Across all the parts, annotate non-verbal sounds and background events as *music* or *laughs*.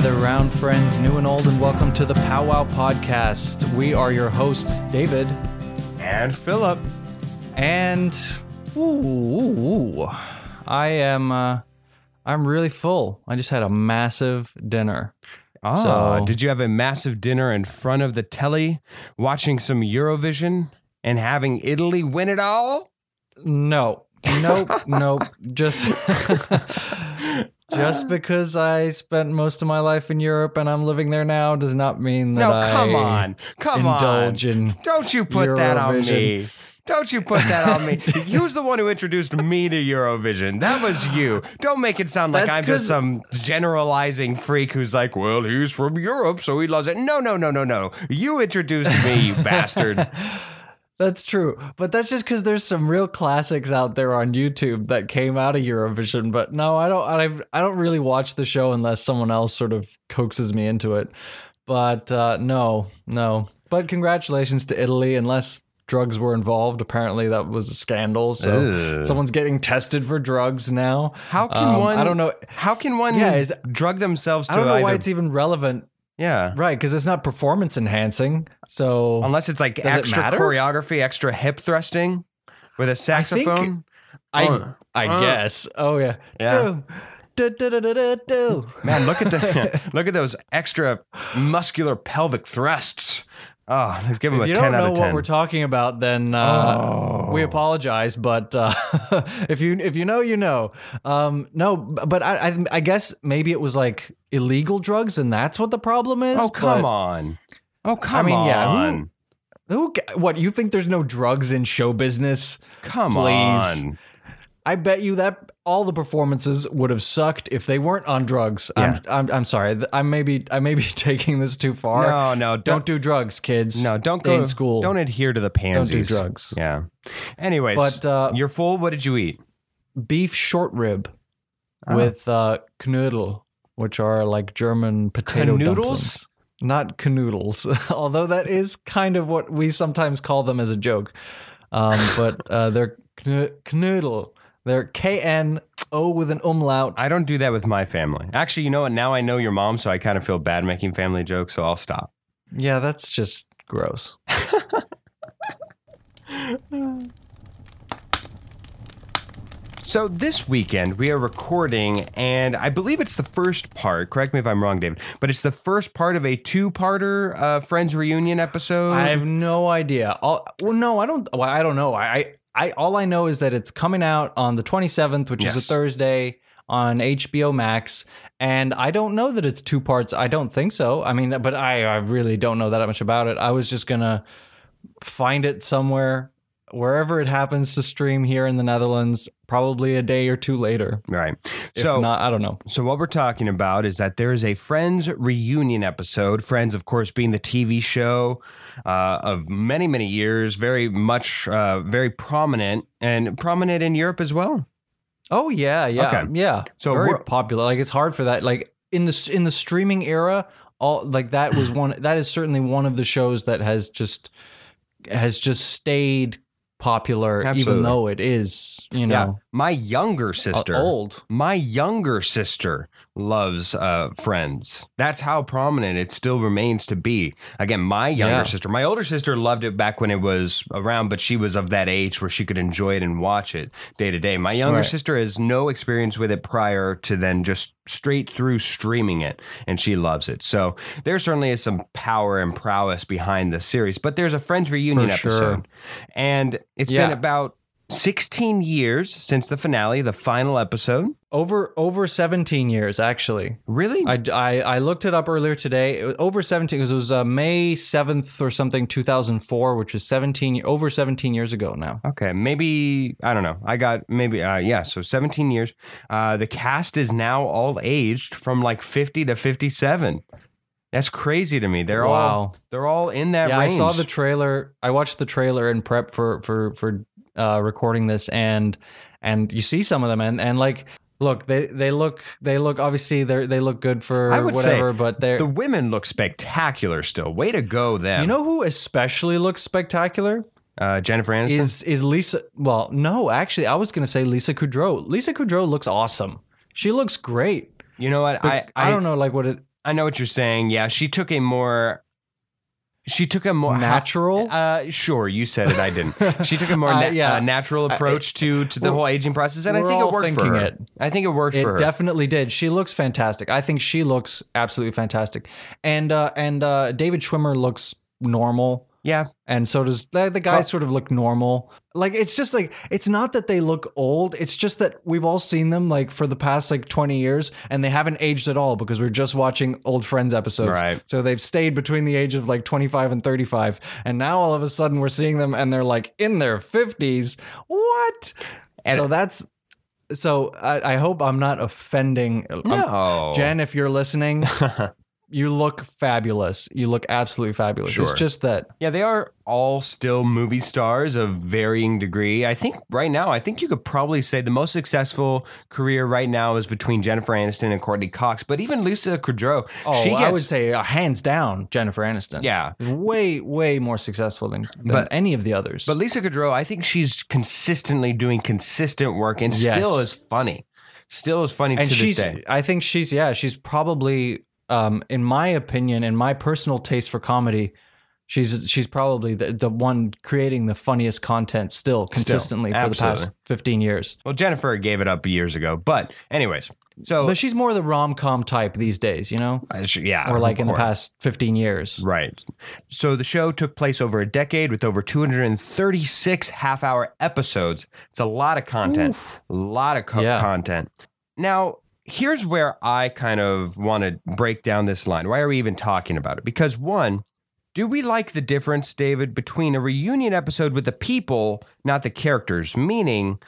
Gather around, friends, new and old, and welcome to the Powwow Podcast. We are your hosts, David and Philip. And ooh, ooh, ooh. I am uh, I'm really full. I just had a massive dinner. Ah, so, did you have a massive dinner in front of the telly, watching some Eurovision and having Italy win it all? No, nope, nope. Just *laughs* *laughs* just um, because I spent most of my life in Europe and I'm living there now does not mean that no, come I on, come indulge on. in. Don't you put Eurovision. that on me. Don't you put that on me. *laughs* You was the one who introduced me to Eurovision. That was you. Don't make it sound like That's I'm just some generalizing freak who's like, well, he's from Europe, so he loves it. No, no, no, no, no. You introduced me, you bastard. *laughs* That's true, but that's just because there's some real classics out there on YouTube that came out of Eurovision. But no, I don't. I I don't really watch the show unless someone else sort of coaxes me into it. But uh, no, no. But congratulations to Italy, unless drugs were involved. Apparently, that was a scandal. So Ugh. someone's getting tested for drugs now. How can Um, one? I don't know. How can one Yeah, is- drug themselves to I don't know either? why it's even relevant, yeah. right? Because it's not performance enhancing. So Unless it's like Does it extra choreography, extra hip thrusting with a saxophone. I Uh, I uh. guess. Oh yeah. Yeah. Do. Do, do, do, do, do. Man, look at the *laughs* *laughs* look at those extra muscular pelvic thrusts. Oh, let's give him If a you ten you don't know what we're talking about, then uh, Oh. we apologize. But uh, *laughs* if you if you know, you know. Um, no, but I, I I guess maybe it was like illegal drugs, and that's what the problem is. oh come but on! Oh come I mean, on! yeah, who- Who? What you think? There's no drugs in show business? come on. Please. on! I bet you that all the performances would have sucked if they weren't on drugs. I'm, I'm I'm sorry. I may be I may be *laughs* taking this too far. No, no, don't don't. do drugs, kids. no, don't Stay go in school. Don't adhere to the pansies. Don't do drugs. Yeah. Anyways, But, uh, you're full. What did you eat? Beef short rib Ah. with uh, knödel, which are like German potato dumplings. Not canoodles, *laughs* although that is kind of what we sometimes call them as a joke. Um, but uh, they're kn- knödel. They're K N O with an umlaut. I don't do that with my family. Actually, you know what? Now I know your mom, so I kind of feel bad making family jokes, so I'll stop. yeah, that's just gross. *laughs* So this weekend we are recording, and I believe it's the first part. Correct me if I'm wrong, David, but it's the first part of a two-parter uh, Friends reunion episode. I have no idea. All, well, no, I don't. Well, I don't know. I, I, I, all I know is that it's coming out on the 27th, which is a Thursday on HBO Max. And I don't know that it's two parts. I don't think so. I mean, but I, I really don't know that much about it. I was just gonna find it somewhere, wherever it happens to stream here in the Netherlands, probably a day or two later. right. If so not, I don't know. So what we're talking about is that there is a Friends reunion episode. Friends, of course, being the TV show uh, of many, many years, very much, uh, very prominent and prominent in Europe as well. Oh yeah, yeah, Okay. yeah. So very popular. Like it's hard for that. Like in the in the streaming era, all like that was one. that is certainly one of the shows that has just has just stayed popular, even though it is you Yeah, know my younger uh, sister, old. my younger sister loves uh, Friends. That's how prominent it still remains to be. Again, my younger Yeah. sister, my older sister loved it back when it was around, but she was of that age where she could enjoy it and watch it day to day. My younger Right. sister has no experience with it prior to then just straight through streaming it, and she loves it. So there certainly is some power and prowess behind the series. But there's a Friends reunion For sure. episode, and it's Yeah. been about 16 years since the finale, the final episode. Over over seventeen years actually. Really? I, I, I looked it up earlier today. It was over 17 because it was uh, May 7th or something 2004, which is 17 over 17 years ago now. okay, maybe I don't know. I got maybe uh, yeah. So 17 years. Uh, the cast is now all aged from like 50 to 57. That's crazy to me. They're all they're all in that yeah, range. I saw the trailer. I watched the trailer in prep for for for uh, recording this, and and you see some of them, and and like, look, they they look they look obviously they they look good for I whatever, but they're the women look spectacular still. Way to go, them. you know who especially looks spectacular uh, Jennifer Aniston. is is Lisa. Well, no, actually, I was gonna say Lisa Kudrow. Lisa Kudrow looks awesome. She looks great. you know what? But I, I, don't know like what it I know what you're saying. Yeah, she took a more. She took a more natural. Uh, sure, you said it. I didn't. She took a more *laughs* Uh, yeah. uh, natural approach to to the whole aging process, and I think it worked for her. it. I think it worked It for her. definitely did. She looks fantastic. I think she looks absolutely fantastic. And uh, and uh, David Schwimmer looks normal. Yeah, and so does the, the guys Well- sort of look normal. Like it's just like it's not that they look old it's just that we've all seen them like for the past like 20 years and they haven't aged at all because we're just watching old friends episodes. Right. so they've stayed between the age of like 25 and 35 and now all of a sudden we're seeing them and they're like in their 50s what? And- so that's so I, I hope i'm not offending I'm- no, jen if you're listening *laughs* you look fabulous you look absolutely fabulous Sure. it's just that Yeah, they are all still movie stars of varying degree. I think right now, I think you could probably say the most successful career right now is between Jennifer Aniston and Courteney Cox. But even Lisa Kudrow, Oh, she gets I would say uh, hands down Jennifer Aniston. yeah. way way more successful than, than But- any of the others. But Lisa Kudrow, I think she's consistently doing consistent work and Yes. still is funny. Still is funny and to she's this day. I think she's yeah she's probably um, in my opinion in my personal taste for comedy she's she's probably the, the one creating the funniest content still consistently for the past 15 years. Well, Jennifer gave it up years ago. But anyways, so But she's more the rom-com type these days, you know? uh, she- yeah, Or of like in the course. past 15 years. Right. So the show took place over a decade with over 236 half hour episodes. It's a lot of content. A lot of co- Yeah. content. Now, here's where I kind of want to break down this line. Why are we even talking about it? Because one, do we like the difference, David, between a reunion episode with the people, not the characters? Meaning,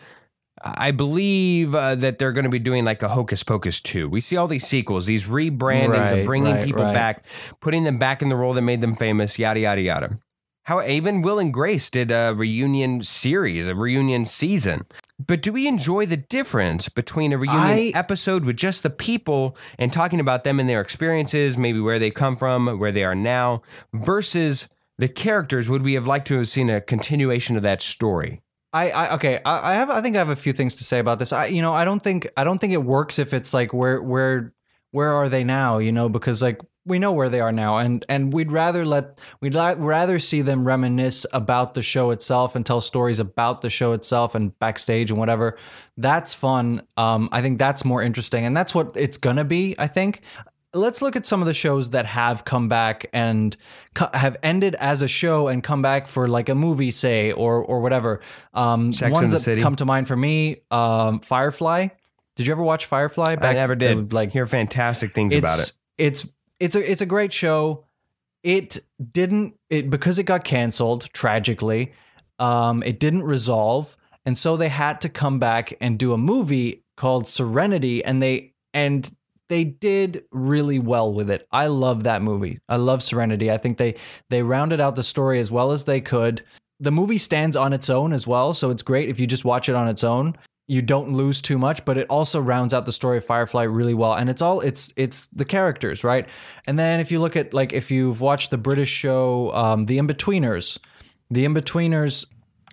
I believe uh, that they're going to be doing like a Hocus Pocus 2. We see all these sequels, these rebrandings Right, of bringing right, people right. back, putting them back in the role that made them famous, yada, yada, yada. How even Will and Grace did a reunion series, a reunion season. But do we enjoy the difference between a reunion I- episode with just the people and talking about them and their experiences, maybe where they come from, where they are now, versus the characters? Would we have liked to have seen a continuation of that story? I, I okay. I, I have. I think I have a few things to say about this. I, you know, I don't think I don't think it works if it's like where where where are they now? You know, because like we know where they are now, and and we'd rather let we'd la- rather see them reminisce about the show itself and tell stories about the show itself and backstage and whatever. That's fun. Um, I think that's more interesting, and that's what it's gonna be. I think. Let's look at some of the shows that have come back and co- have ended as a show and come back for like a movie, say, or or whatever. Um, Sex ones that City. come to mind for me, um, Firefly. Did you ever watch Firefly? I never did. Like hear fantastic things about it. it's it's a it's a great show. It didn't it because it got canceled tragically. Um, it didn't resolve, and so they had to come back and do a movie called Serenity, and they and they did really well with it. I love that movie. I love Serenity. I think they they rounded out the story as well as they could. The movie stands on its own as well, so it's great if you just watch it on its own you don't lose too much but it also rounds out the story of firefly really well. And it's all it's it's the characters right? And then if you look at like if you've watched the british show um, the in-betweeners the in-betweeners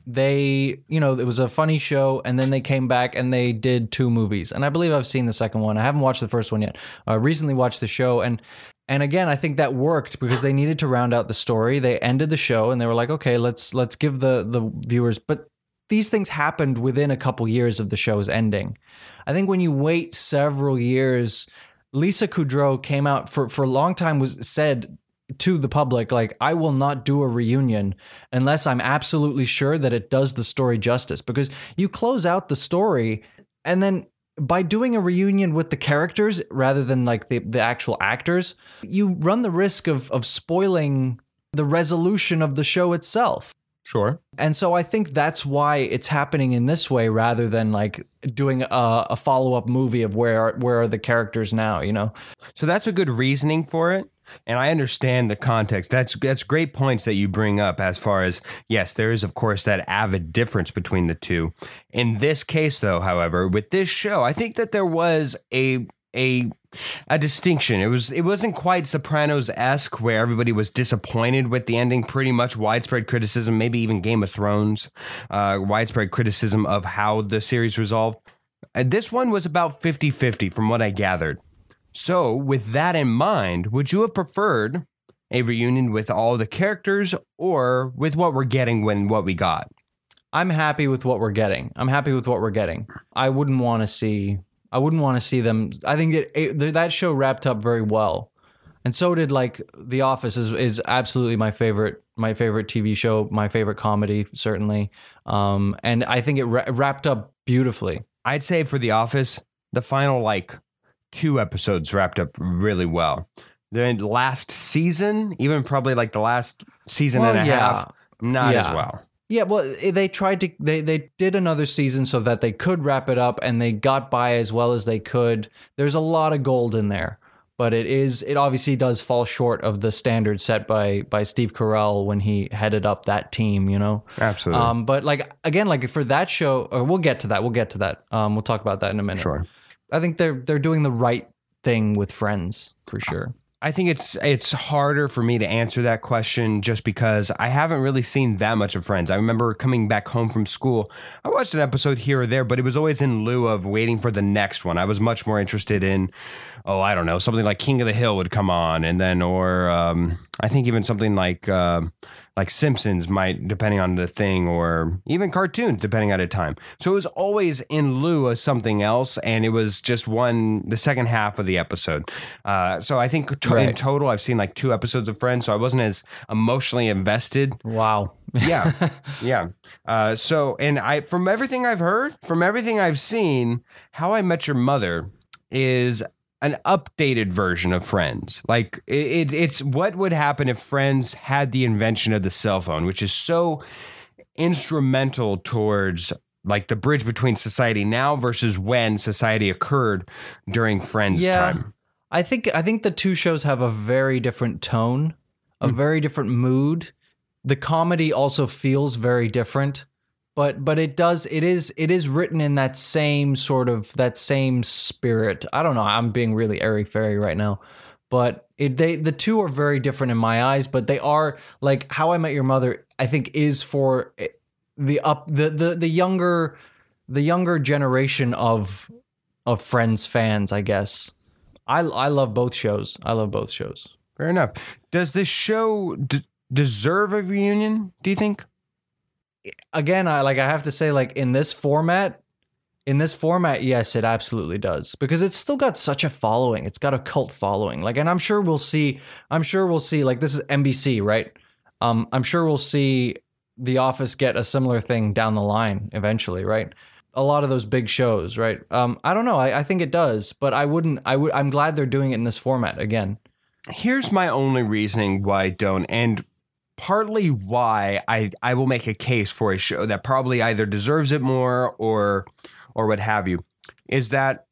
they you know it was a funny show and then they came back and they did two movies. And i believe i've seen the second one. I haven't watched the first one yet. I recently watched the show and and again i think that worked because they needed to round out the story. They ended the show and they were like okay let's let's give the the viewers but these things happened within a couple years of the show's ending. I think when you wait several years, Lisa Kudrow came out for for a long time was said to the public like I will not do a reunion unless I'm absolutely sure that it does the story justice because you close out the story and then by doing a reunion with the characters rather than like the, the actual actors, you run the risk of of spoiling the resolution of the show itself. Sure. And so I think that's why it's happening in this way rather than like doing a, a follow up movie of where where are the characters now, you know? So that's a good reasoning for it. And I understand the context. That's that's great points that you bring up as far as yes, there is of course that avid difference between the two. In this case though, however, with this show, I think that there was a a a distinction. It was it wasn't quite Sopranos esque where everybody was disappointed with the ending. Pretty much widespread criticism, maybe even Game of Thrones, uh, widespread criticism of how the series resolved. Uh, this one was about 50-50 from what I gathered. So, with that in mind, would you have preferred a reunion with all the characters or with what we're getting when what we got? I'm happy with what we're getting. I'm happy with what we're getting. I wouldn't want to see. I wouldn't want to see them. I think that it, that show wrapped up very well, and so did like The Office is is absolutely my favorite my favorite TV show, my favorite comedy certainly. Um, and I think it ra- wrapped up beautifully. I'd say for The Office, the final like two episodes wrapped up really well. The last season, even probably like the last season Well, and a yeah. half, not as well. Yeah, well, eh, they tried to they they did another season so that they could wrap it up, and they got by as well as they could. There's a lot of gold in there, but it is it obviously does fall short of the standard set by by Steve Carell when he headed up that team. You know, Absolutely. um, but like again, like for that show, or we'll get to that. We'll get to that. Um, we'll talk about that in a minute. sure. I think they're they're doing the right thing with Friends for sure. I think it's it's harder for me to answer that question just because I haven't really seen that much of Friends. I remember coming back home from school. I watched an episode here or there, but it was always in lieu of waiting for the next one. I was much more interested in, oh, I don't know, something like King of the Hill would come on, and then or um, I think even something like um like Simpsons might, depending on the thing, or even cartoons, depending on the time. So it was always in lieu of something else, and it was just one the second half of the episode. Uh, so I think to- in total, I've seen like two episodes of Friends, so I wasn't as emotionally invested. Wow. Yeah, *laughs* yeah. Uh, so, and I, from everything I've heard, from everything I've seen, How I Met Your Mother is an updated version of Friends. Like it, it, it's what would happen if Friends had the invention of the cell phone, which is so instrumental towards like the bridge between society now versus when society occurred during Friends Yeah. time. I think I think the two shows have a very different tone, a Hmm. very different mood. The comedy also feels very different, but but it does it is it is written in that same sort of that same spirit. I don't know. I'm being really airy fairy right now, but it they the two are very different in my eyes. But they are like How I Met Your Mother. I think is for eh, the up the the the younger the younger generation of of Friends fans. I guess. I I love both shows. I love both shows. Fair enough. Does this show d- deserve a reunion? Do you think? Again, I like I have to say like in this format, in this format, yes, it absolutely does because it's still got such a following. It's got a cult following. Like and I'm sure we'll see I'm sure we'll see like this is NBC, right? Um I'm sure we'll see The Office get a similar thing down the line eventually, right? A lot of those big shows, right? Um I don't know. I, I think it does, but I wouldn't I would I'm glad they're doing it in this format again. Here's my only reasoning why I don't, and partly why I I will make a case for a show that probably either deserves it more or or what have you, is that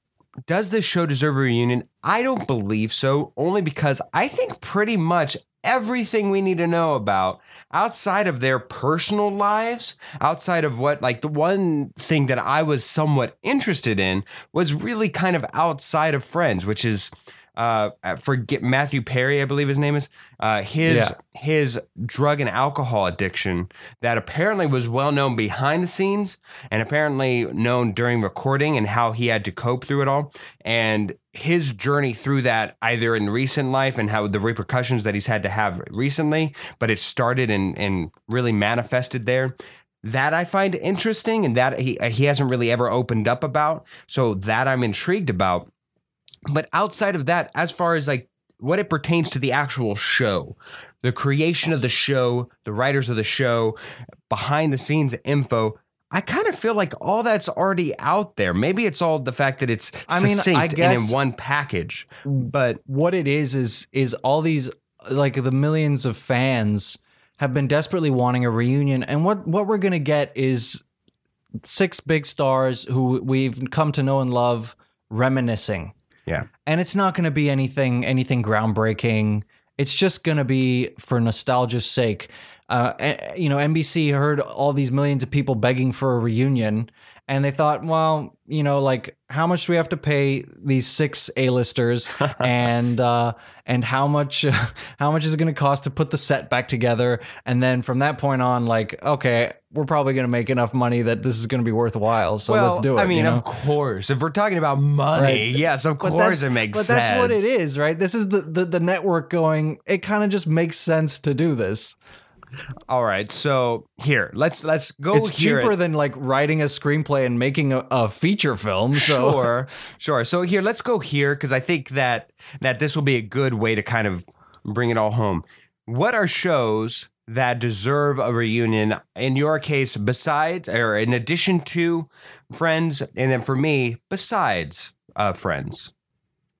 does this show deserve a reunion? I don't believe so, only because I think pretty much everything we need to know about outside of their personal lives, outside of what like the one thing that I was somewhat interested in was really kind of outside of Friends, which is uh forget Matthew Perry, I believe his name is. Uh his Yeah. his drug and alcohol addiction that apparently was well known behind the scenes and apparently known during recording and how he had to cope through it all. And his journey through that either in recent life and how the repercussions that he's had to have recently, but it started and and really manifested there. That I find interesting and that he he hasn't really ever opened up about. So that I'm intrigued about. But outside of that, as far as like what it pertains to the actual show, the creation of the show, the writers of the show, behind the scenes info, I kind of feel like all that's already out there. Maybe it's all the fact that it's I mean, I succinct and in one package. But what it is is is all these like the millions of fans have been desperately wanting a reunion and what what we're going to get is six big stars who we've come to know and love reminiscing Yeah. and it's not going to be anything anything groundbreaking. It's just going to be for nostalgia's sake. Uh, eh, you know NBC heard all these millions of people begging for a reunion and they thought well you know like how much do we have to pay these six A-listers? *laughs* And uh and how much *laughs* how much is it going to cost to put the set back together? And then from that point on like okay we're probably going to make enough money that this is going to be worthwhile. So well, let's do it. I mean, you know? of course, if we're talking about money, Right. yes, of But course it makes but sense. that's what it is, right? This is the the, the network going. It kind of just makes sense to do this. All right, so here, let's let's go. it's here cheaper and- than like writing a screenplay and making a, a feature film. So Sure, sure. So here, let's go here because I think that that this will be a good way to kind of bring it all home. What are shows that deserve a reunion? In your case, besides or in addition to Friends, and then for me, besides uh, Friends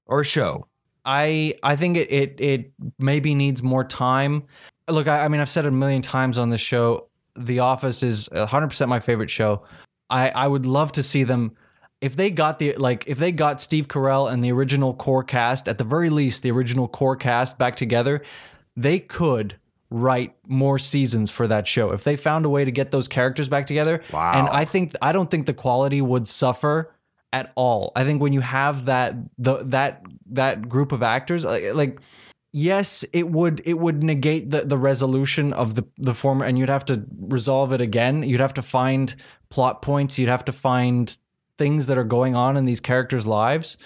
or show. I I think it it, it maybe needs more time. Look, I, I mean, I've said it a million times on this show. The Office is 100 percent my favorite show. I I would love to see them if they got the like if they got Steve Carell and the original core cast at the very least the original core cast back together, they could write more seasons for that show if they found a way to get those characters back together. Wow. And I think I don't think the quality would suffer at all. I think when you have that the that that group of actors like, like yes, it would it would negate the the resolution of the the former and you'd have to resolve it again. You'd have to find plot points, you'd have to find things that are going on in these characters' lives.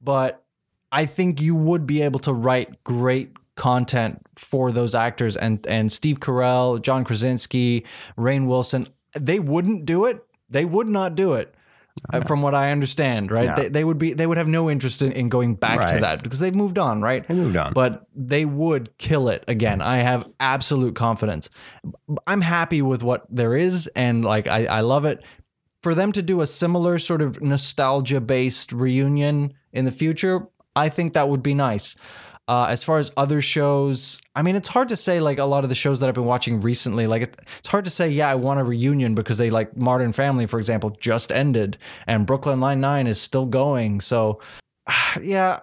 But I think you would be able to write great content for those actors and and Steve Carell, John Krasinski, Rainn Wilson, they wouldn't do it. They would not do it. uh, From what I understand, right? No. They, they would be they would have no interest in, in going back to that because they've moved on, right? I moved on. But they would kill it again. I have absolute confidence. I'm happy with what there is and like I, I love it. For them to do a similar sort of nostalgia based reunion in the future, I think that would be nice. Uh, as far as other shows, I mean, it's hard to say. Like a lot of the shows that I've been watching recently, like it, it's hard to say. Yeah, I want a reunion because they like Modern Family, for example, just ended, and Brooklyn Nine Nine is still going. So, *sighs* yeah,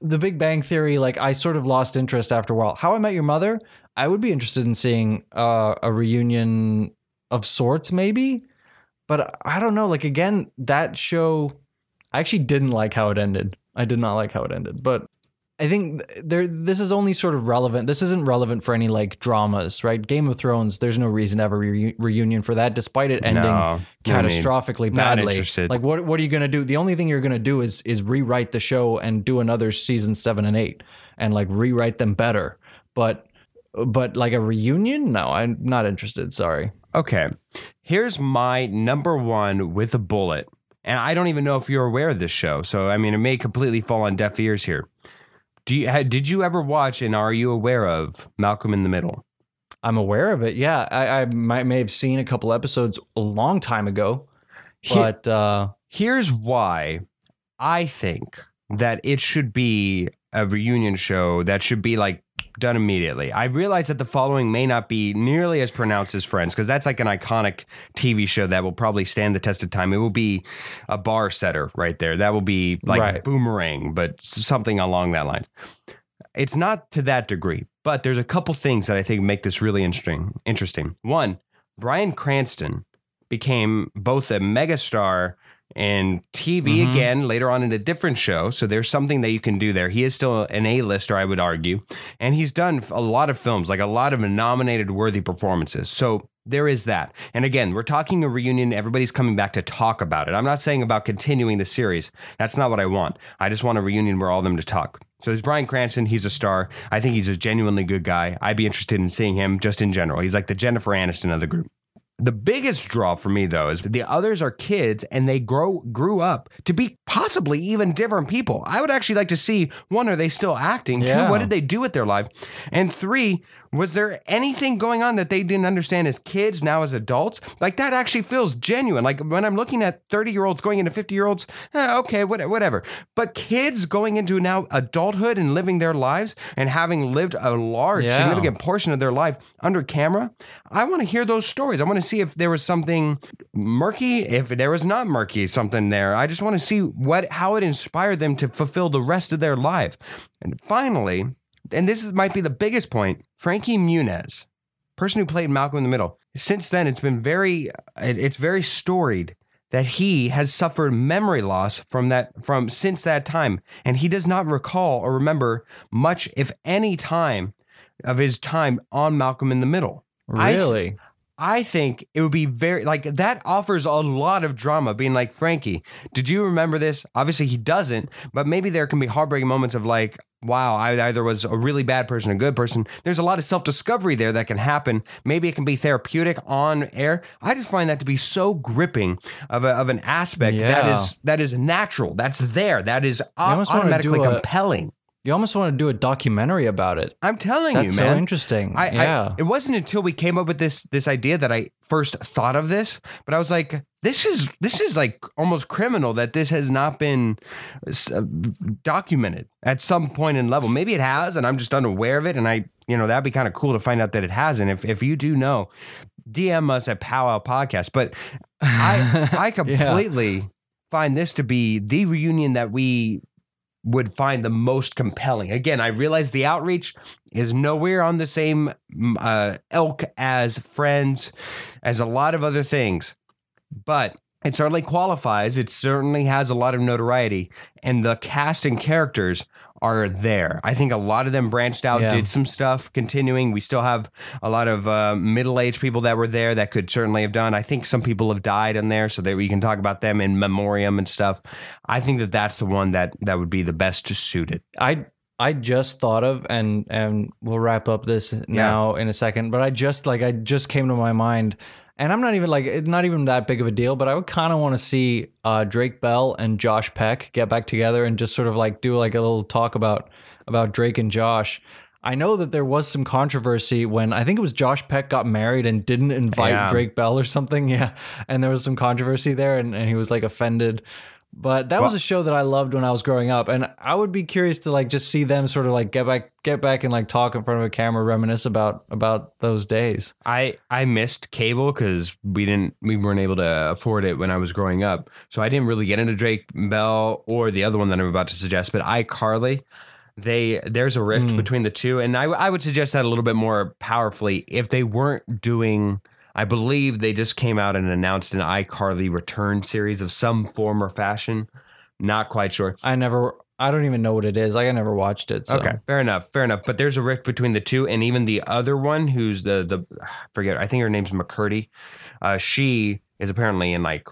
The Big Bang Theory, like I sort of lost interest after a while. How I Met Your Mother, I would be interested in seeing uh, a reunion of sorts, maybe. But I don't know. Like again, that show, I actually didn't like how it ended. I did not like how it ended, but I think there this is only sort of relevant. This isn't relevant for any like dramas, right? Game of Thrones, there's no reason to have a re- reunion for that, despite it ending No, I mean, catastrophically not badly. interested. Like what what are you gonna do? The only thing you're gonna do is is rewrite the show and do another season seven and eight and like rewrite them better. But but like a reunion, no, I'm not interested. Sorry. Okay. Here's my number one with a bullet. And I don't even know if you're aware of this show. So, I mean, it may completely fall on deaf ears here. Do you, did you ever watch and are you aware of Malcolm in the Middle? I'm aware of it. Yeah, I, I might may have seen a couple episodes a long time ago, but uh, Here's why I think that it should be a reunion show that should be like done immediately. I realize that the following may not be nearly as pronounced as Friends because that's like an iconic TV show that will probably stand the test of time. It will be a bar setter right there. That will be like Right. Boomerang, but something along that line. It's not to that degree, but there's a couple things that I think make this really interesting. Interesting. One, Bryan Cranston became both a megastar and TV Mhm. again later on in a different show. So there's something that you can do there. He is still an A-lister, I would argue, and he's done a lot of films, like a lot of nominated worthy performances. So there is that. And again, we're talking a reunion. Everybody's coming back to talk about it. I'm not saying about continuing the series. That's not what I want. I just want a reunion where all of them to talk. So there's Bryan Cranston. He's a star. I think he's a genuinely good guy. I'd be interested in seeing him just in general. He's like the Jennifer Aniston of the group. The biggest draw for me though is the others are kids and they grow grew up to be possibly even different people. I would actually like to see one, are they still acting? Yeah. Two, what did they do with their life? And three, was there anything going on that they didn't understand as kids, now as adults? Like that actually feels genuine. Like when I'm looking at 30 year olds going into 50 year olds, eh, okay, what- whatever. But kids going into now adulthood and living their lives and having lived a large, Yeah. significant portion of their life under camera, I want to hear those stories. I want to see if there was something murky, if there was not murky something there. I just want to see what how it inspired them to fulfill the rest of their life. And finally, and this is, might be the biggest point, Frankie Muniz, person who played Malcolm in the Middle. Since then, it's been very, it- it's very storied that he has suffered memory loss from that from since that time, and he does not recall or remember much, if any, time of his time on Malcolm in the Middle. Really, I think it would be very like that offers a lot of drama. Being like Frankie, did you remember this? Obviously he doesn't, but maybe there can be heartbreaking moments of like, wow, I either was a really bad person, a good person. There's a lot of self discovery there that can happen. Maybe it can be therapeutic on air. I just find that to be so gripping of, a, of an aspect that Yeah. is that is natural. That's there. That is au- automatically do a- compelling. You almost want to do a documentary about it. I'm telling That's you, so interesting. I, yeah. I, it wasn't until we came up with this this idea that I first thought of this, but I was like, this is this is like almost criminal that this has not been uh, documented at some point in level. Maybe it has, and I'm just unaware of it. And I, you know, that'd be kind of cool to find out that it hasn't. If if you do know, DM us at Powwow Podcast. But I I *laughs* completely find this to be the reunion that we would find the most compelling. Again, I realize the outreach is nowhere on the same mm, uh, elk as Friends, as a lot of other things, but it certainly qualifies. It certainly has a lot of notoriety, and the cast and characters are there. I think a lot of them branched out, Yeah. did some stuff, continuing. We still have a lot of uh, middle-aged people that were there that could certainly have done. I think some people have died in there, so that we can talk about them in memoriam and stuff. I think that that's the one that that would be the best to suit it. I I just thought of and and we'll wrap up this now in a second, but I just like I just came to my mind and I'm not even like it's not even that big of a deal, but I would kind of want to see uh, Drake Bell and Josh Peck get back together and just sort of like do like a little talk about about Drake and Josh. I know that there was some controversy when I think it was Josh Peck got married and didn't invite Yeah. Drake Bell or something. *laughs* Yeah. And there was some controversy there and, and he was like offended. But that was a show that I loved when I was growing up, and I would be curious to like just see them sort of like get back, get back and like talk in front of a camera, reminisce about about those days. I I missed cable because we didn't we weren't able to afford it when I was growing up, so I didn't really get into Drake Bell or the other one that I'm about to suggest. But iCarly, they there's a rift Mm. between the two, and I I would suggest that a little bit more powerfully if they weren't doing. I believe they just came out and announced an iCarly return series of some form or fashion. Not quite sure. I never, I don't even know what it is. Like I never watched it. So. Okay, fair enough, fair enough. But there's a rift between the two, and even the other one, who's the the I forget, I think her name's McCurdy. Uh, she is apparently in like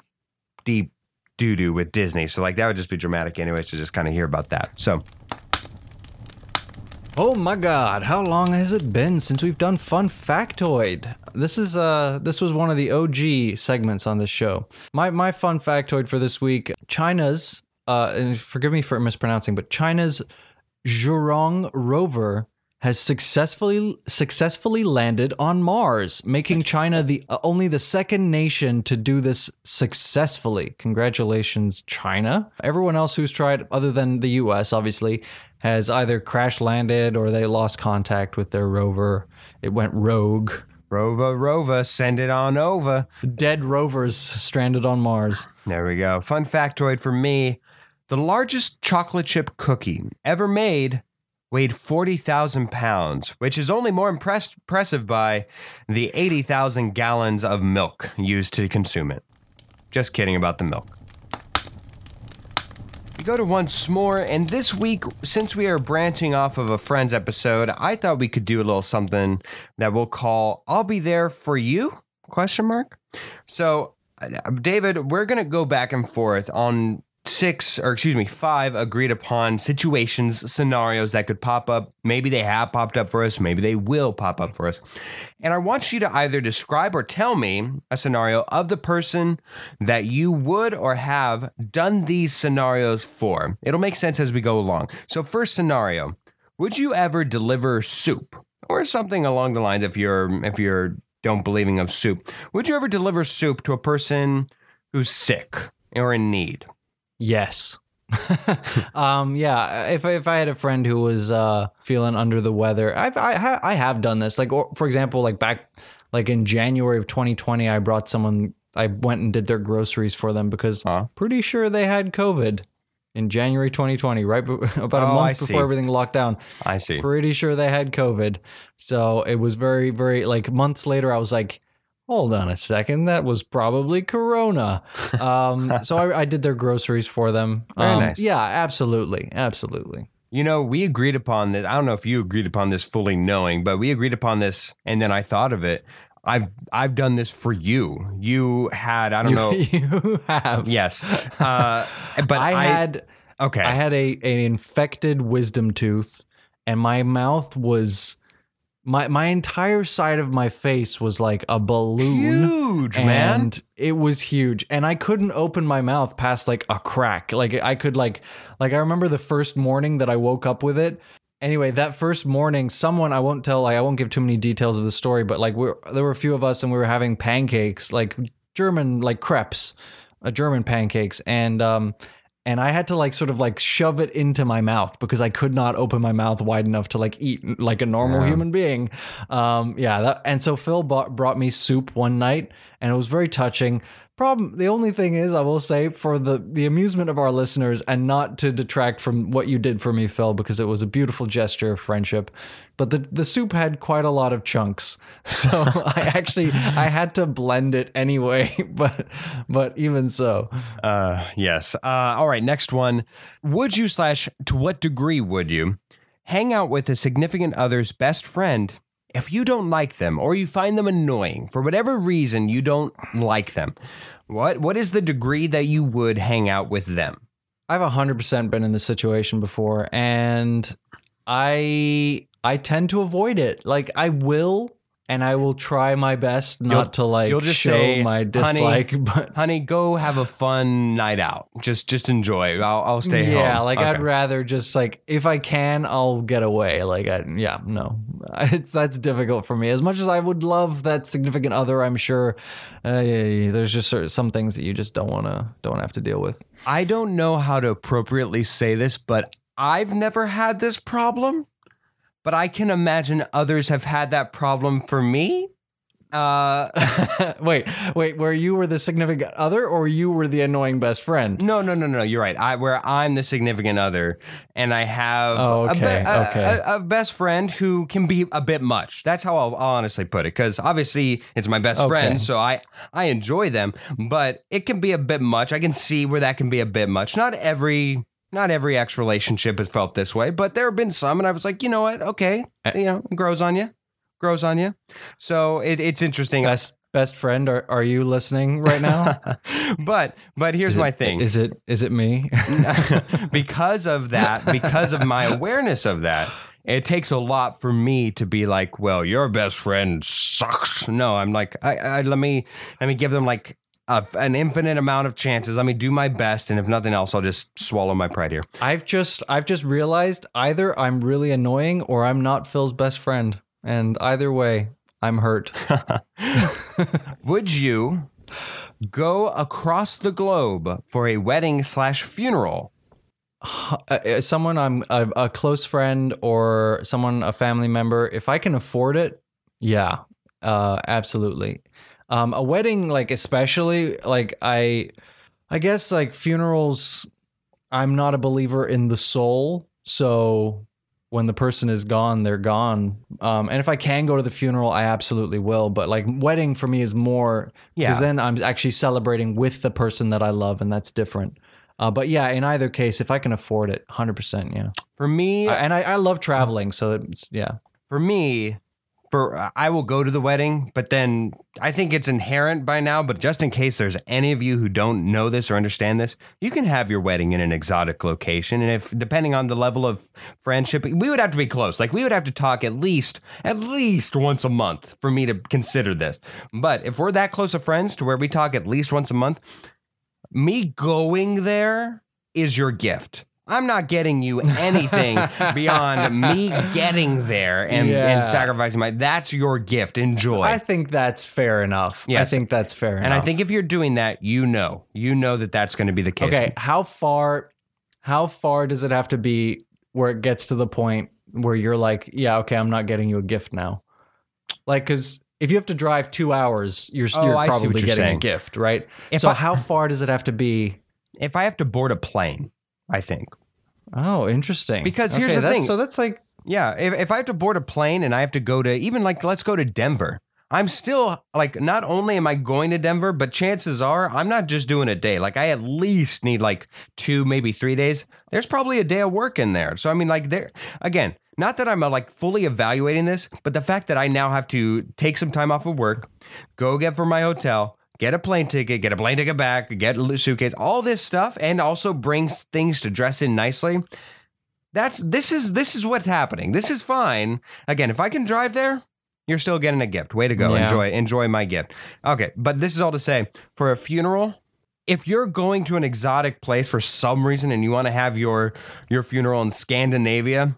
deep doo doo with Disney, so like that would just be dramatic, anyways, to just kind of hear about that. So Oh my God! How long has it been since we've done Fun Factoid? This is uh, this was one of the OG segments on this show. My my fun factoid for this week: China's uh, and forgive me for mispronouncing, but China's Zhurong rover has successfully successfully landed on Mars, making China the uh, only the second nation to do this successfully. Congratulations, China! Everyone else who's tried, other than the U.S., obviously, has either crash landed or they lost contact with their rover. It went rogue. Rover, rover, send it on over. Dead rovers stranded on Mars. There we go. Fun factoid for me: the largest chocolate chip cookie ever made weighed 40,000 pounds, which is only more impressed, impressive by the 80,000 gallons of milk used to consume it. Just kidding about the milk. Go to once more, and this week, since we are branching off of a Friends episode, I thought we could do a little something that we'll call "I'll Be There for You?" Question mark. So, uh, David, we're gonna go back and forth on six, or excuse me, five agreed upon situations, scenarios that could pop up. Maybe they have popped up for us. Maybe they will pop up for us. And I want you to either describe or tell me a scenario of the person that you would or have done these scenarios for. It'll make sense as we go along. So, first scenario: Would you ever deliver soup or something along the lines? If you're if you're don't believing of soup, would you ever deliver soup to a person who's sick or in need? Yes. *laughs* um, yeah. If if I had a friend who was uh, feeling under the weather, I've, I I have done this. Like, or, for example, like back like in January of 2020, I brought someone. I went and did their groceries for them because Huh? pretty sure they had COVID in January 2020, right be- *laughs* about a Oh, I month see. before everything locked down. I see. Pretty sure they had COVID. So it was very very like months later. I was like. Hold on a second. That was probably Corona. *laughs* Um, so I, I did their groceries for them. Very Um, nice. Yeah, absolutely, absolutely. You know, we agreed upon this. I don't know if you agreed upon this fully knowing, but we agreed upon this, and then I thought of it. I've I've done this for you. You had I don't you, know. *laughs* you have. yes, uh, but *laughs* I, I, had okay. I had a an infected wisdom tooth, and my mouth was my my entire side of my face was like a balloon. huge man. and it was huge and i couldn't open my mouth past like a crack like i could like like i remember the first morning that i woke up with it anyway that first morning someone i won't tell like i won't give too many details of the story but like we there were a few of us and we were having pancakes like german like crepes uh, german pancakes and um and I had to like sort of like shove it into my mouth because I could not open my mouth wide enough to like eat like a normal Yeah. human being. Um, yeah, that, and so Phil bought, brought me soup one night, and it was very touching. Problem, the only thing is, I will say for the the amusement of our listeners, and not to detract from what you did for me, Phil, because it was a beautiful gesture of friendship. But the the soup had quite a lot of chunks, *laughs* so I actually I had to blend it anyway. *laughs* But but even so, Uh, yes. Uh, all right. Next one. Would you slash to what degree would you hang out with a significant other's best friend if you don't like them or you find them annoying for whatever reason you don't like them? What what is the degree that you would hang out with them? I've hundred percent been in this situation before, and I I tend to avoid it. Like I will, and I will try my best not You'll- to like you'll just show say, my "Honey, dislike. *laughs* but Honey, go have a fun night out. Just just enjoy. I'll I'll stay home. yeah, like I'd rather just like if I can, I'll get away. Like I yeah no, *laughs* it's that's difficult for me. As much as I would love that significant other, I'm sure uh, yeah, yeah, there's just of some things that you just don't want to don't have to deal with. I don't know how to appropriately say this, but I've never had this problem. But I can imagine others have had that problem for me. Uh, *laughs* wait, wait, where you were the significant other or you were the annoying best friend? no, no, no, no. You're right. I where I'm the significant other, and I have Oh, a, be- okay, a- okay. a- a best friend who can be a bit much. That's how I'll, I'll honestly put it. Because obviously it's my best Okay. friend, so I I enjoy them, but it can be a bit much. I can see where that can be a bit much. Not every. Not every ex relationship has felt this way, but there have been some, and I was like, you know what? Okay, you know, it grows on you, grows on you. So it, it's interesting. Best best friend, are, are you listening right now? *laughs* but but here's Is my thing. Is it is it me? *laughs* because of that, because of my awareness of that, it takes a lot for me to be like, well, your best friend sucks. No, I'm like, I, I let me let me give them like a, an infinite amount of chances. Let me do my best, and if nothing else, I'll just swallow my pride here. I've just I've just realized either I'm really annoying or I'm not Phil's best friend. And either way, I'm hurt. *laughs* *laughs* Would you go across the globe for a wedding slash funeral? Uh, uh, someone I'm a, a close friend or someone a family member, if I can afford it, yeah, uh, absolutely. Um, a wedding, like especially, like I, I guess like funerals, I'm not a believer in the soul. So when the person is gone, they're gone. Um, and if I can go to the funeral, I absolutely will. But like wedding for me is more Yeah. because then I'm actually celebrating with the person that I love, and that's different. Uh, but yeah, in either case, if I can afford it, hundred percent, yeah. For me, I- and I, I love traveling, so it's yeah. for me, for uh, I will go to the wedding, but then I think it's inherent by now. But just in case there's any of you who don't know this or understand this, you can have your wedding in an exotic location, and if depending on the level of friendship, we would have to be close. Like we would have to talk at least at least once a month for me to consider this. But if we're that close of friends to where we talk at least once a month, me going there is your gift. I'm not getting you anything *laughs* beyond me getting there and, Yeah. and sacrificing my. That's your gift. Enjoy. I think that's fair enough. I think that's fair enough. and I think if you're doing that, you know, you know that that's going to be the case. okay, how far, how far does it have to be where it gets to the point where you're like, yeah, okay, I'm not getting you a gift now, like because. If you have to drive two hours, you're, Oh, you're probably you're getting saying. a gift, right? If so I- how far does it have to be? If I have to board a plane, I think. Oh, interesting. Because here's Okay, the thing. So that's like Yeah, if, if I have to board a plane and I have to go to even like let's go to Denver. I'm still like not only am I going to Denver, but chances are I'm not just doing a day. Like I at least need like two, maybe three days. There's probably a day of work in there. So I mean, like there again, not that I'm uh, like fully evaluating this, but the fact that I now have to take some time off of work, go get for my hotel, get a plane ticket, get a plane ticket back, get a suitcase, all this stuff, and also brings things to dress in nicely. That's this is this is what's happening. This is fine. Again, if I can drive there, you're still getting a gift. Way to go. Yeah. Enjoy enjoy my gift. Okay, but this is all to say for a funeral, if you're going to an exotic place for some reason and you want to have your your funeral in Scandinavia,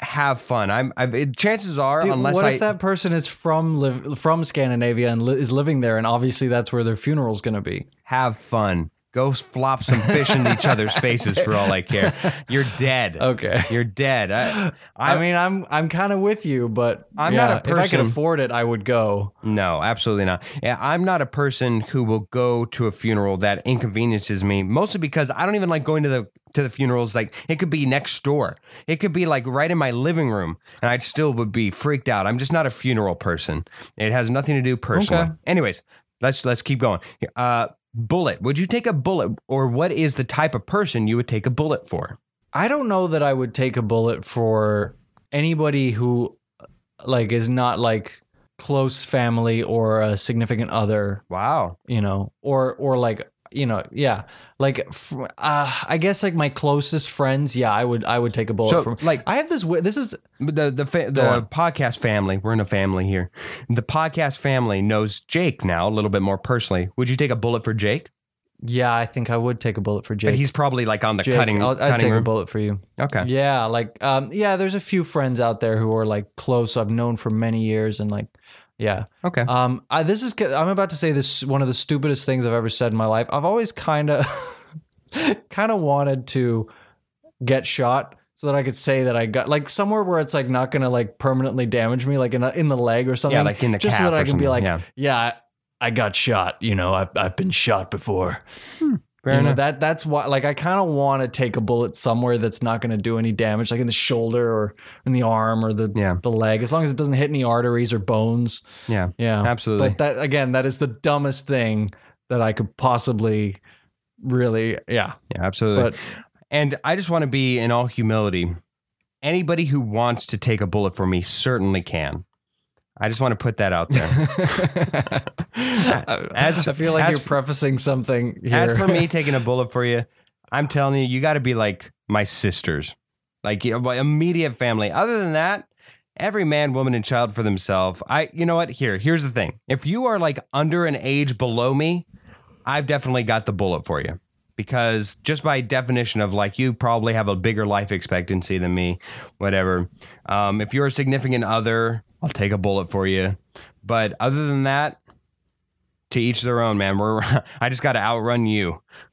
have fun. I'm I, it, chances are Dude, unless what I if that person is from live, from Scandinavia and li- is living there, and obviously that's where their funeral's going to be? have fun. Go flop some fish in each other's *laughs* faces for all I care. You're dead. Okay. You're dead. I, I, mean, I'm I'm kind of with you, but I'm not a person. If I could afford it, I would go. No, absolutely not. Yeah, I'm not a person who will go to a funeral that inconveniences me, mostly because I don't even like going to the to the funerals. Like it could be next door, it could be like right in my living room, and I still would be freaked out. I'm just not a funeral person. It has nothing to do personally. Okay. Anyways, let's let's keep going. Uh, bullet. Would you take a bullet, or what is the type of person you would take a bullet for? I don't know that I would take a bullet for anybody who like is not like close family or a significant other, Wow. you know, or or like you know, yeah, like uh, I guess like my closest friends, yeah, I would I would take a bullet So, from. like- I have this. This is the the fa- the podcast family. We're in a family here. The podcast family knows Jake now a little bit more personally. Would you take a bullet for Jake? yeah, I think I would take a bullet for Jake. But he's probably like on the Jake, cutting I'll, I'd cutting take a room. bullet for you. Okay. Yeah, like um, yeah, there's a few friends out there who are like close. I've known for many years, and like, yeah. Okay. Um, I, this is I'm about to say this one of the stupidest things I've ever said in my life. I've always kind of, *laughs* kind of wanted to get shot so that I could say that I got like somewhere where it's like not gonna like permanently damage me, like in a, in the leg or something. yeah, like in the just so that I can be like, yeah. yeah, I, I got shot. You know, I've I've been shot before. Fair You know, enough. that that's why like I kind of want to take a bullet somewhere that's not going to do any damage, like in the shoulder or in the arm or the Yeah. the leg, as long as it doesn't hit any arteries or bones. yeah. Yeah, Absolutely. But that again, that is the dumbest thing that I could possibly really. Yeah, yeah. Absolutely. but and I just want to be in all humility. Anybody who wants to take a bullet for me certainly can. I just want to put that out there. *laughs* As- I feel like as- you're prefacing something here. As for me *laughs* taking a bullet for you, I'm telling you, you got to be like my sisters, like my immediate family. Other than that, every man, woman, and child for themselves. I, you know what? Here, here's the thing. If you are like under an age below me, I've definitely got the bullet for you. Because just by definition of like you probably have a bigger life expectancy than me, whatever. Um, if you're a significant other, I'll take a bullet for you. But other than that, to each their own, man. We're *laughs* I just got to outrun you. *laughs*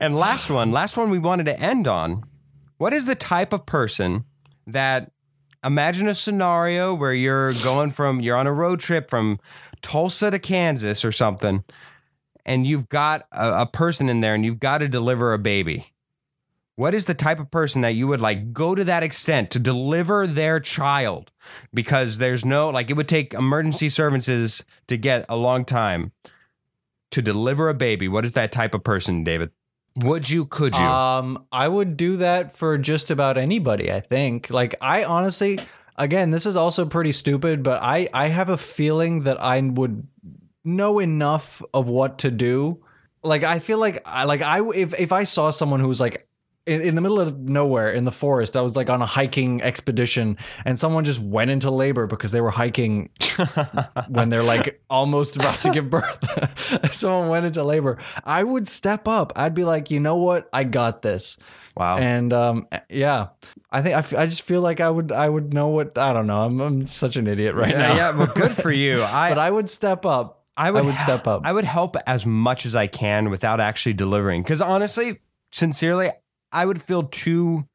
and last one, last one we wanted to end on. What is the type of person that imagine a scenario where you're going from you're on a road trip from Tulsa to Kansas or something, and you've got a, a person in there and you've got to deliver a baby. What is the type of person that you would like go to that extent to deliver their child? Because there's no like it would take emergency services to get a long time to deliver a baby. What is that type of person, David? Would you? Could you? Um, I would do that for just about anybody. I think. Like, I honestly, again, this is also pretty stupid, but I I have a feeling that I would know enough of what to do. Like, I feel like I like I if if I saw someone who was like. In, in the middle of nowhere in the forest, I was like on a hiking expedition, and someone just went into labor because they were hiking *laughs* when they're like almost about to give birth. *laughs* someone went into labor. I would step up. I'd be like, you know what? I got this. wow. And um, yeah, I think I, f- I just feel like I would I would know what I don't know. I'm, I'm such an idiot right yeah, now. yeah, well, good for you. *laughs* I, but I would step up. I would, I would step up. I would help as much as I can without actually delivering. Because honestly, sincerely, I would feel too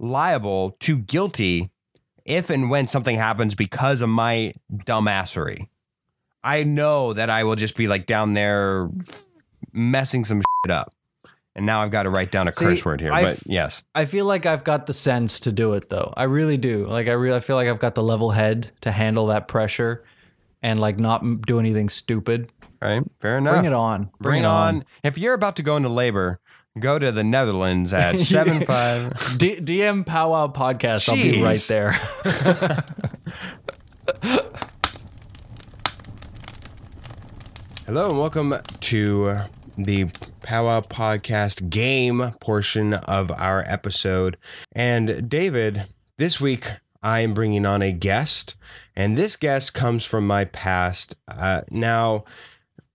liable, too guilty if and when something happens because of my dumbassery. I know that I will just be like down there messing some shit up. And now I've got to write down a See, curse word here. I've- but yes. I feel like I've got the sense to do it though. I really do. Like I really I feel like I've got the level head to handle that pressure and like not do anything stupid. Right. Fair enough. Bring it on. Bring, it on. If you're about to go into labor, go to the Netherlands at *laughs* seven five. D- DM Powwow Podcast. I'll be right there. *laughs* Hello and welcome to the Powwow Podcast game portion of our episode. And David, this week I am bringing on a guest, and this guest comes from my past. Uh, now,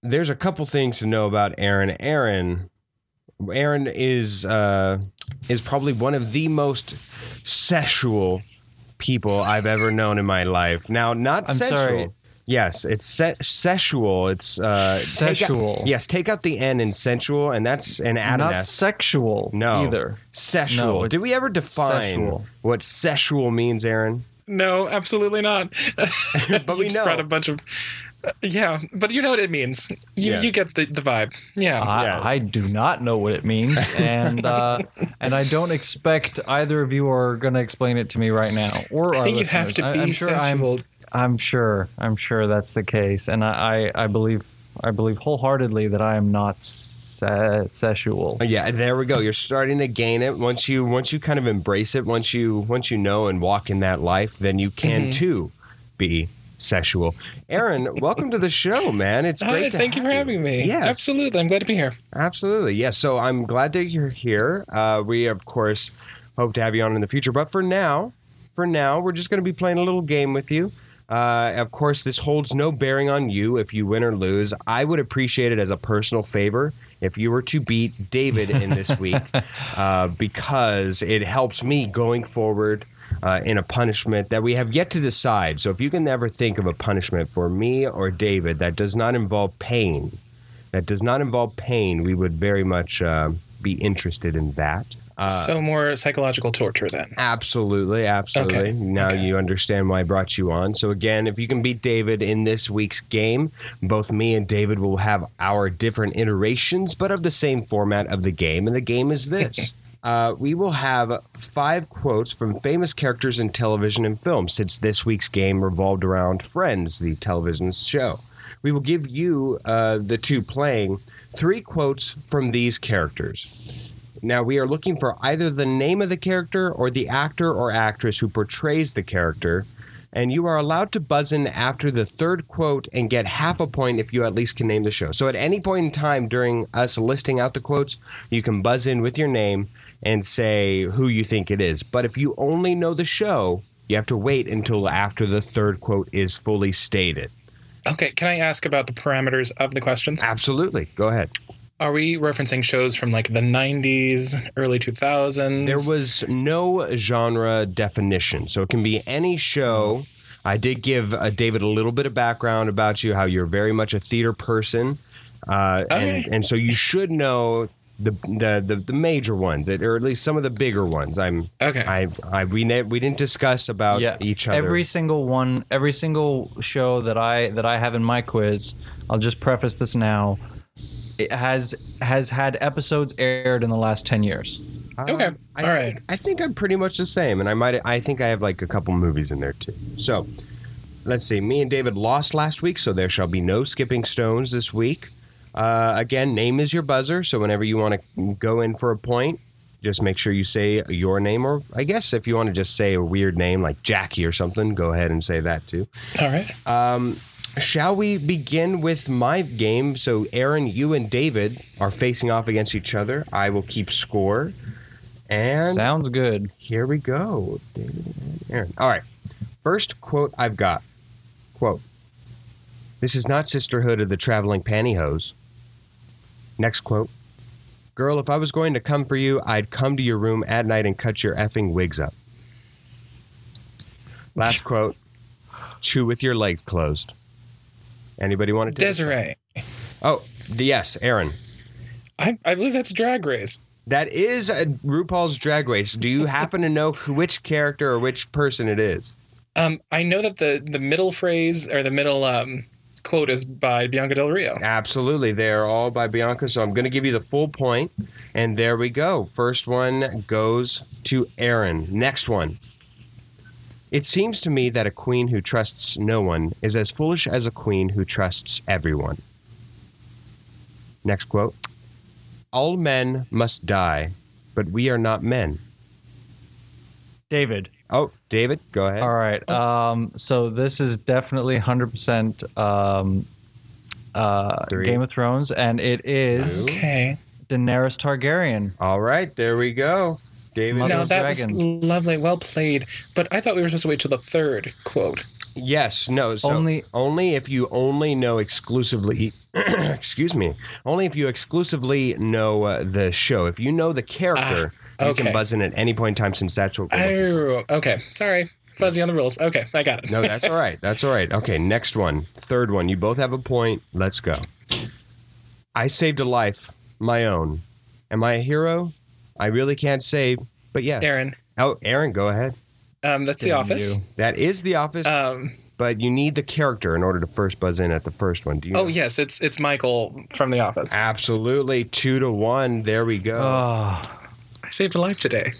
there's a couple things to know about Aaron. Aaron, Aaron is uh, is probably one of the most sexual people I've ever known in my life. Now, not I'm sexual. sorry. Yes, it's se- sexual. It's uh, take out- Sexual. yes, take out the N in sensual, and that's an add Not sexual No. either. Sexual. No, Did we ever define sexual. what sexual means, Aaron? No, absolutely not. *laughs* *laughs* But we just know. brought a bunch of. Uh, yeah, but you know what it means. You Yeah. you get the, the vibe. Yeah. I, Yeah. I do not know what it means, *laughs* and uh, and I don't expect either of you are going to explain it to me right now. Or I our think you have listeners. to I- be I'm sure I'm, sexual. I'm sure. I'm sure that's the case, and I, I, I believe I believe wholeheartedly that I am not se- sexual. Yeah, there we go. You're starting to gain it. Once you once you kind of embrace it, once you once you know and walk in that life, then you can Mm-hmm. too be sexual. Aaron, welcome to the show, man. It's great Hi, to thank you for having me. Yeah, Absolutely. I'm glad to be here. Absolutely. Yes. So I'm glad that you're here. Uh, we, of course, hope to have you on in the future. But for now, for now, we're just going to be playing a little game with you. Uh, of course, this holds no bearing on you if you win or lose. I would appreciate it as a personal favor if you were to beat David in this week *laughs* uh, because it helps me going forward uh, in a punishment that we have yet to decide. So if you can ever think of a punishment for me or David that does not involve pain, that does not involve pain, we would very much uh, be interested in that. Uh, so more psychological torture then. absolutely, absolutely. Okay, Now okay. you understand why I brought you on. So again, if you can beat David in this week's game, both me and David will have our different iterations, but of the same format of the game. And the game is this. *laughs* Uh, we will have five quotes from famous characters in television and film, since this week's game revolved around Friends, the television show. We will give you, uh, the two playing, three quotes from these characters. Now, we are looking for either the name of the character or the actor or actress who portrays the character, and you are allowed to buzz in after the third quote and get half a point if you at least can name the show. So, at any point in time during us listing out the quotes, you can buzz in with your name and say who you think it is. But if you only know the show, you have to wait until after the third quote is fully stated. Okay, can I ask about the parameters of the questions? Absolutely. Go ahead. Are we referencing shows from like the 90s, early 2000s? There was no genre definition, so it can be any show. I did give uh, David a little bit of background about you, how you're very much a theater person, uh, and and so you should know the the the, the major ones, or at least some of the bigger ones. I'm Okay. I I we ne- we didn't discuss about yeah, each other. every single one, every single show that I that I have in my quiz. I'll just preface this now. It has has had episodes aired in the last ten years. Okay. Um, I All think, right. I think I'm pretty much the same, and I might. I think I have like a couple movies in there too. So, let's see. Me and David lost last week, so there shall be no skipping stones this week. Uh, again, name is your buzzer, so whenever you want to go in for a point, just make sure you say your name, or I guess if you want to just say a weird name like Jackie or something, go ahead and say that too. All right. Um, Shall we begin with my game? So, Aaron, you and David are facing off against each other. I will keep score. And Sounds good. here we go. David and Aaron. All right. First quote I've got. Quote. This is not sisterhood of the traveling pantyhose. Next quote. Girl, if I was going to come for you, I'd come to your room at night and cut your effing wigs up. Last quote. Chew with your legs closed. Anybody want to take a shot? Desiree. Oh, yes, Aaron. I, I believe that's Drag Race. That is RuPaul's Drag Race. Do you happen to know which character or which person it is? Um, I know that the the middle phrase or the middle um, quote is by Bianca Del Rio. Absolutely. They're all by Bianca. So I'm going to give you the full point. And there we go. First one goes to Aaron. Next one. It seems to me that a queen who trusts no one is as foolish as a queen who trusts everyone. Next quote. All men must die, but we are not men. David. Oh, David, go ahead. All right. Um, so this is definitely 100% um, uh, Three. Game of Thrones, and it is Okay. Daenerys Targaryen. All right, there we go. David. Mother No, that Dragons. was lovely. Well played. But I thought we were supposed to wait till the third quote. Yes, no. So Only- only if you only know exclusively. *clears throat* excuse me. Only if you exclusively know uh, the show. If you know the character, Ah, you okay. can buzz in at any point in time. Since that's what. We're looking. Oh, okay. Sorry. Fuzzy on the rules. Okay, I got it. No, that's all right. That's all right. Okay, next one, third one. You both have a point. Let's go. I saved a life, my own. Am I a hero? I really can't say, but yeah. Aaron. Oh, Aaron, go ahead. Um, that's the office. you. That is the office, Um, but you need the character in order to first buzz in at the first one. Do you? oh know? yes, it's it's Michael from the office. Absolutely, two to one. There we go. Oh, I saved a life today.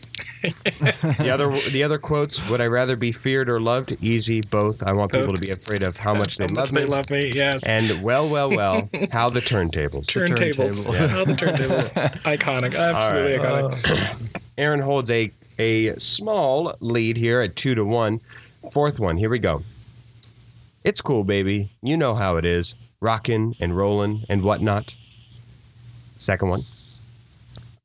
the other, the other quotes. Would I rather be feared or loved? Easy, both. I want people to be afraid of how much they How love much me. they love me. Yes. And well, well, well. *laughs* how the turntables. turntables. turntables. Oh, the turntables. *laughs* iconic. Absolutely iconic. Uh, Aaron holds a a small lead here at two to one. Fourth one. Here we go. It's cool, baby. You know how it is. Rockin' and rollin' and whatnot. Second one.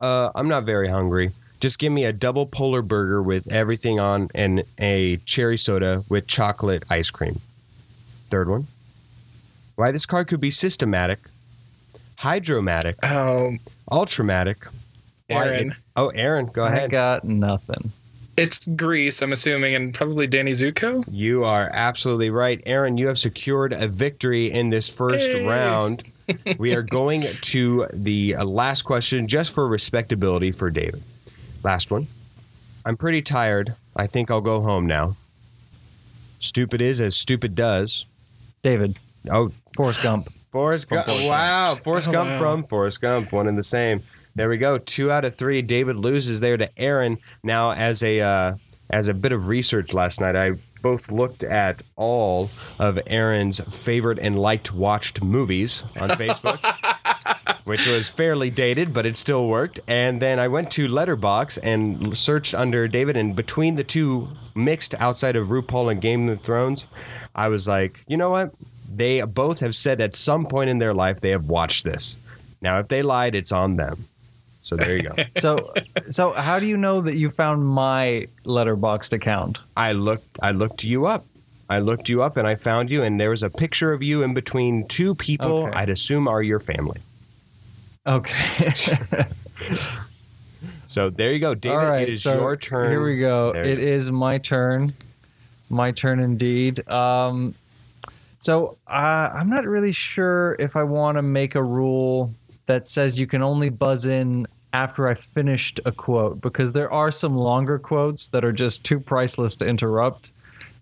Uh, I'm not very hungry. Just give me a double polar burger with everything on and a cherry soda with chocolate ice cream. Third one. Why this car could be systematic, hydromatic, Oh, ultramatic. Why Aaron. it- oh, Aaron, go I ahead. got nothing. It's Grease, I'm assuming, and probably Danny Zuko. You are absolutely right. Aaron, you have secured a victory in this first Hey. round. *laughs* we are going to the uh, last question just for respectability for David. Last one. I'm pretty tired. I think I'll go home now. Stupid is as stupid does. David. Oh, Forrest Gump. Forrest Gump. Forrest Wow. Forrest Oh, Gump wow. from Forrest Gump. One and the same. There we go. Two out of three. David loses there to Aaron. Now, as a uh, as a bit of research last night, I both looked at all of Aaron's favorite and liked watched movies on *laughs* Facebook. Which was fairly dated, but it still worked. And then I went to Letterboxd and searched under David, and between the two, mixed outside of RuPaul and Game of Thrones, I was like, you know what? They both have said at some point in their life they have watched this. Now, if they lied, it's on them. So there you go. *laughs* So, so how do you know that you found my Letterboxd account? I looked. I looked you up. I looked you up, and I found you. And there was a picture of you in between two people. Okay. I'd assume are your family. Okay. *laughs* So there you go, David. All right. it is so your turn. Here we go. There It go. is my turn. My turn indeed. Um, so uh, I'm not really sure if I want to make a rule that says you can only buzz in after I finished a quote because there are some longer quotes that are just too priceless to interrupt.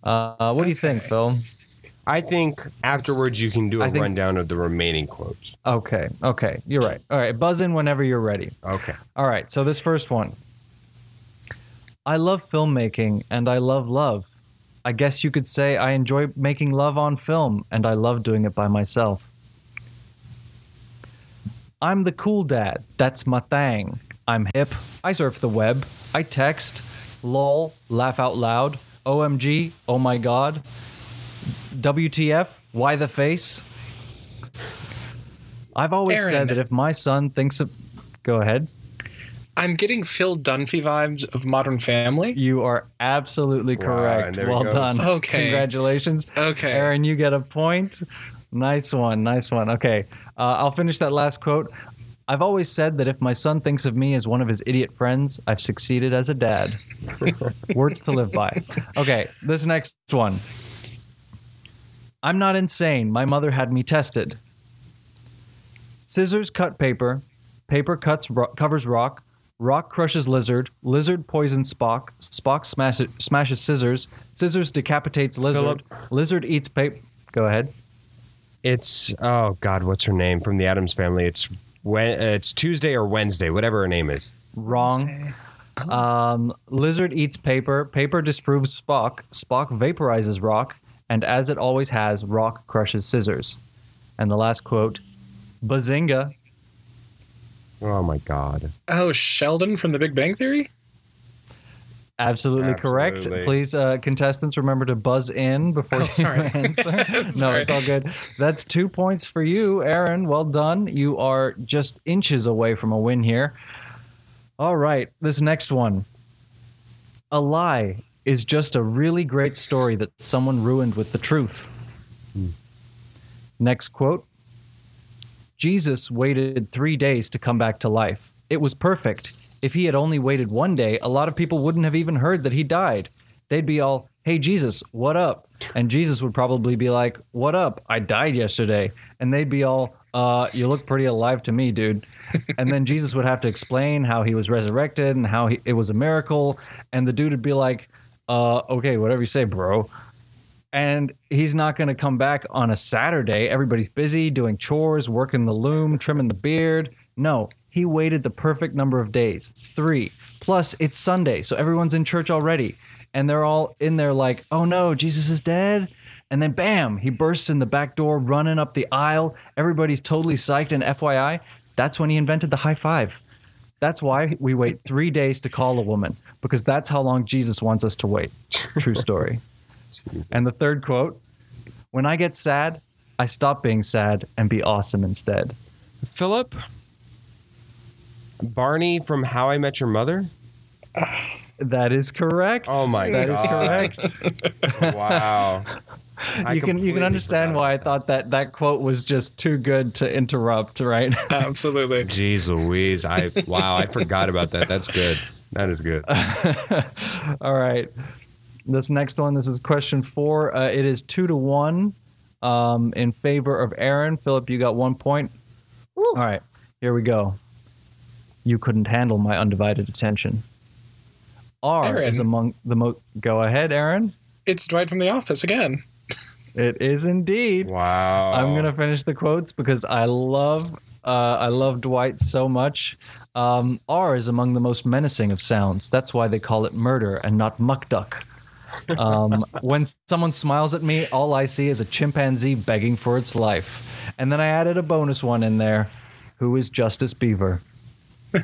Uh, what do you think, Phil? I think afterwards you can do a think- rundown of the remaining quotes. Okay. Okay. You're right. All right. Buzz in whenever you're ready. Okay. All right, so this first one. I love filmmaking and I love love. I guess you could say I enjoy making love on film and I love doing it by myself. I'm the cool dad. That's my thing. I'm hip. I surf the web. I text. Lol. Laugh out loud. OMG. Oh my god. WTF. Why the face? I've always Aaron. said that if my son thinks of. Go ahead. I'm getting Phil Dunphy vibes of Modern Family. You are absolutely correct. and there he well done. Okay. Congratulations. Okay. Aaron, you get a point. Nice one. Nice one. Okay. Uh, I'll finish that last quote. I've always said that if my son thinks of me as one of his idiot friends, I've succeeded as a dad. *laughs* Words to live by. Okay. This next one. I'm not insane. My mother had me tested. Scissors cut paper. Paper cuts ro- covers rock. Rock crushes lizard. Lizard poisons Spock. Spock smashes, smashes scissors. Scissors decapitates lizard. Lizard eats paper. Go ahead. It's oh god, what's her name from the Addams family? It's when uh, it's Tuesday or Wednesday, whatever her name is. Wrong. Um, lizard eats paper. Paper disproves Spock. Spock vaporizes rock. And as it always has, rock crushes scissors. And the last quote Bazinga. Oh my god. Oh, Sheldon from The Big Bang Theory. Absolutely, correct. Absolutely. Please, uh, contestants, remember to buzz in before *laughs* Oh, you sorry. *laughs* answer. *laughs* no, Sorry. it's all good. That's two points for you, Aaron. Well done. You are just inches away from a win here. All right, this next one. A lie is just a really great story that someone ruined with the truth. Next quote Jesus waited three days to come back to life. It was perfect. If he had only waited one day, a lot of people wouldn't have even heard that he died. They'd be all, hey, Jesus, what up? And Jesus would probably be like, what up? I died yesterday. And they'd be all, uh, you look pretty alive to me, dude. *laughs* and then Jesus would have to explain how he was resurrected and how he, it was a miracle. And the dude would be like, uh, okay, whatever you say, bro and he's not going to come back on a Saturday. Everybody's busy doing chores, working the loom, trimming the beard. No, he waited the perfect number of days three. Plus, it's Sunday, so everyone's in church already. And they're all in there like, oh no, Jesus is dead. And then bam, he bursts in the back door, running up the aisle. Everybody's totally psyched. And FYI, that's when he invented the high five. That's why we wait three days to call a woman, because that's how long Jesus wants us to wait. True story. *laughs* And the third quote When I get sad, I stop being sad and be awesome instead. Philip? Barney from How I Met Your Mother? That is correct. Oh my That is god. That is correct. wow. *laughs* I you can you can understand why I thought that that quote was just too good to interrupt, right? *laughs* Absolutely. Jeez Louise. I wow, I forgot about that. That's good. That is good. *laughs* All right. This next one, this is question four. Uh, it is two to one um, in favor of Aaron. Philip, you got one point. All right, here we go. You couldn't handle my undivided attention. R Aaron. is among the most. Go ahead, Aaron. It's Dwight from The Office again. It is indeed. Wow. I'm gonna finish the quotes because I love uh, I love Dwight so much. Um, R is among the most menacing of sounds. That's why they call it murder and not muck duck. Um, *laughs* when someone smiles at me, all I see is a chimpanzee begging for its life. And then I added a bonus one in there. Who is Justice Beaver? *laughs*